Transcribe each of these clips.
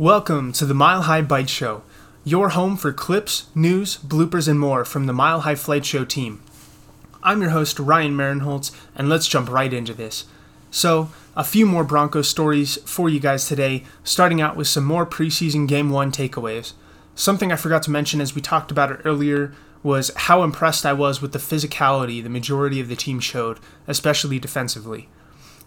Welcome to the Mile High Bite Show, your home for clips, news, bloopers, and more from the Mile High Flight Show team. I'm your host, Ryan Marinholtz, and let's jump right into this. So, a few more Broncos stories for you guys today, starting out with some more preseason Game 1 takeaways. Something I forgot to mention as we talked about it earlier was how impressed I was with the physicality the majority of the team showed, especially defensively.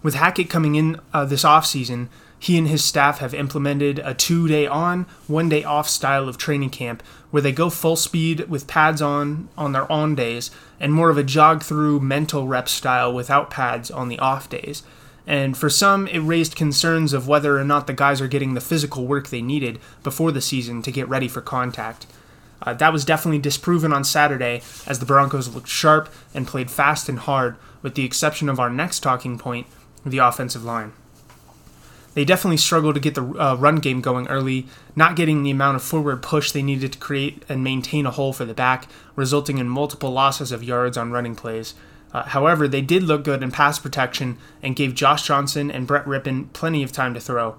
With Hackett coming in uh, this offseason, he and his staff have implemented a two day on, one day off style of training camp where they go full speed with pads on on their on days and more of a jog through mental rep style without pads on the off days. And for some, it raised concerns of whether or not the guys are getting the physical work they needed before the season to get ready for contact. Uh, that was definitely disproven on Saturday as the Broncos looked sharp and played fast and hard, with the exception of our next talking point, the offensive line. They definitely struggled to get the uh, run game going early, not getting the amount of forward push they needed to create and maintain a hole for the back, resulting in multiple losses of yards on running plays. Uh, however, they did look good in pass protection and gave Josh Johnson and Brett Rypien plenty of time to throw.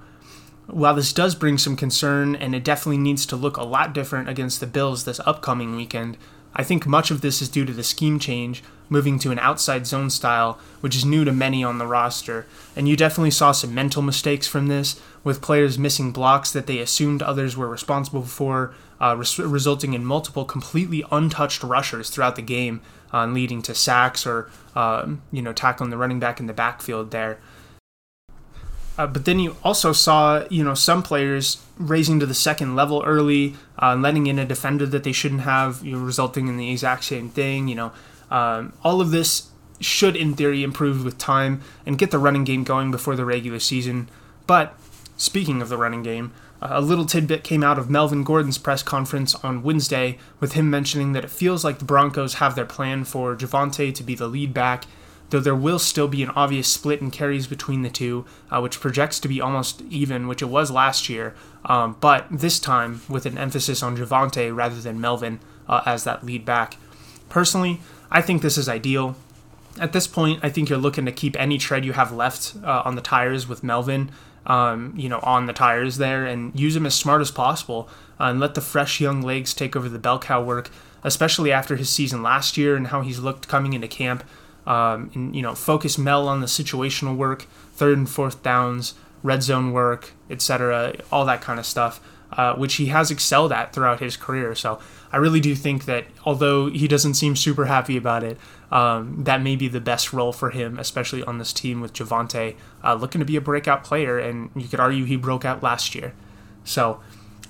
While this does bring some concern and it definitely needs to look a lot different against the Bills this upcoming weekend, I think much of this is due to the scheme change, moving to an outside zone style, which is new to many on the roster. And you definitely saw some mental mistakes from this, with players missing blocks that they assumed others were responsible for, uh, res- resulting in multiple completely untouched rushers throughout the game, uh, leading to sacks or uh, you know tackling the running back in the backfield there. Uh, but then you also saw, you know, some players raising to the second level early, uh, letting in a defender that they shouldn't have, you know, resulting in the exact same thing. You know, um, all of this should, in theory, improve with time and get the running game going before the regular season. But speaking of the running game, uh, a little tidbit came out of Melvin Gordon's press conference on Wednesday, with him mentioning that it feels like the Broncos have their plan for Javonte to be the lead back though there will still be an obvious split in carries between the two, uh, which projects to be almost even, which it was last year, um, but this time with an emphasis on Javonte rather than Melvin uh, as that lead back. Personally, I think this is ideal. At this point, I think you're looking to keep any tread you have left uh, on the tires with Melvin, um, you know, on the tires there, and use him as smart as possible, uh, and let the fresh young legs take over the bell cow work, especially after his season last year and how he's looked coming into camp um, and you know focus Mel on the situational work, third and fourth downs, red zone work, etc., all that kind of stuff, uh, which he has excelled at throughout his career. So I really do think that although he doesn't seem super happy about it, um, that may be the best role for him, especially on this team with Javonte uh, looking to be a breakout player, and you could argue he broke out last year. So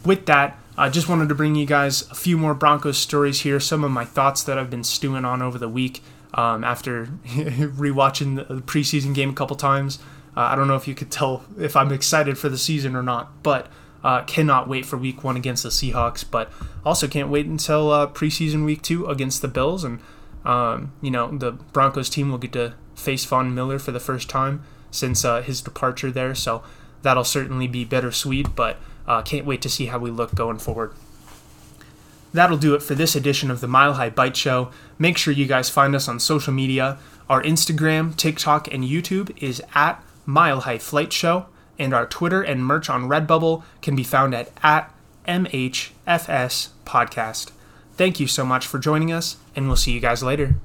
with that. I just wanted to bring you guys a few more Broncos stories here, some of my thoughts that I've been stewing on over the week um, after rewatching the preseason game a couple times. Uh, I don't know if you could tell if I'm excited for the season or not, but uh, cannot wait for week one against the Seahawks. But also can't wait until uh, preseason week two against the Bills. And, um, you know, the Broncos team will get to face Von Miller for the first time since uh, his departure there. So that'll certainly be bittersweet, but uh, can't wait to see how we look going forward. That'll do it for this edition of the Mile High Bite Show. Make sure you guys find us on social media. Our Instagram, TikTok, and YouTube is at Mile High Flight Show, and our Twitter and merch on Redbubble can be found at, at MHFS Podcast. Thank you so much for joining us, and we'll see you guys later.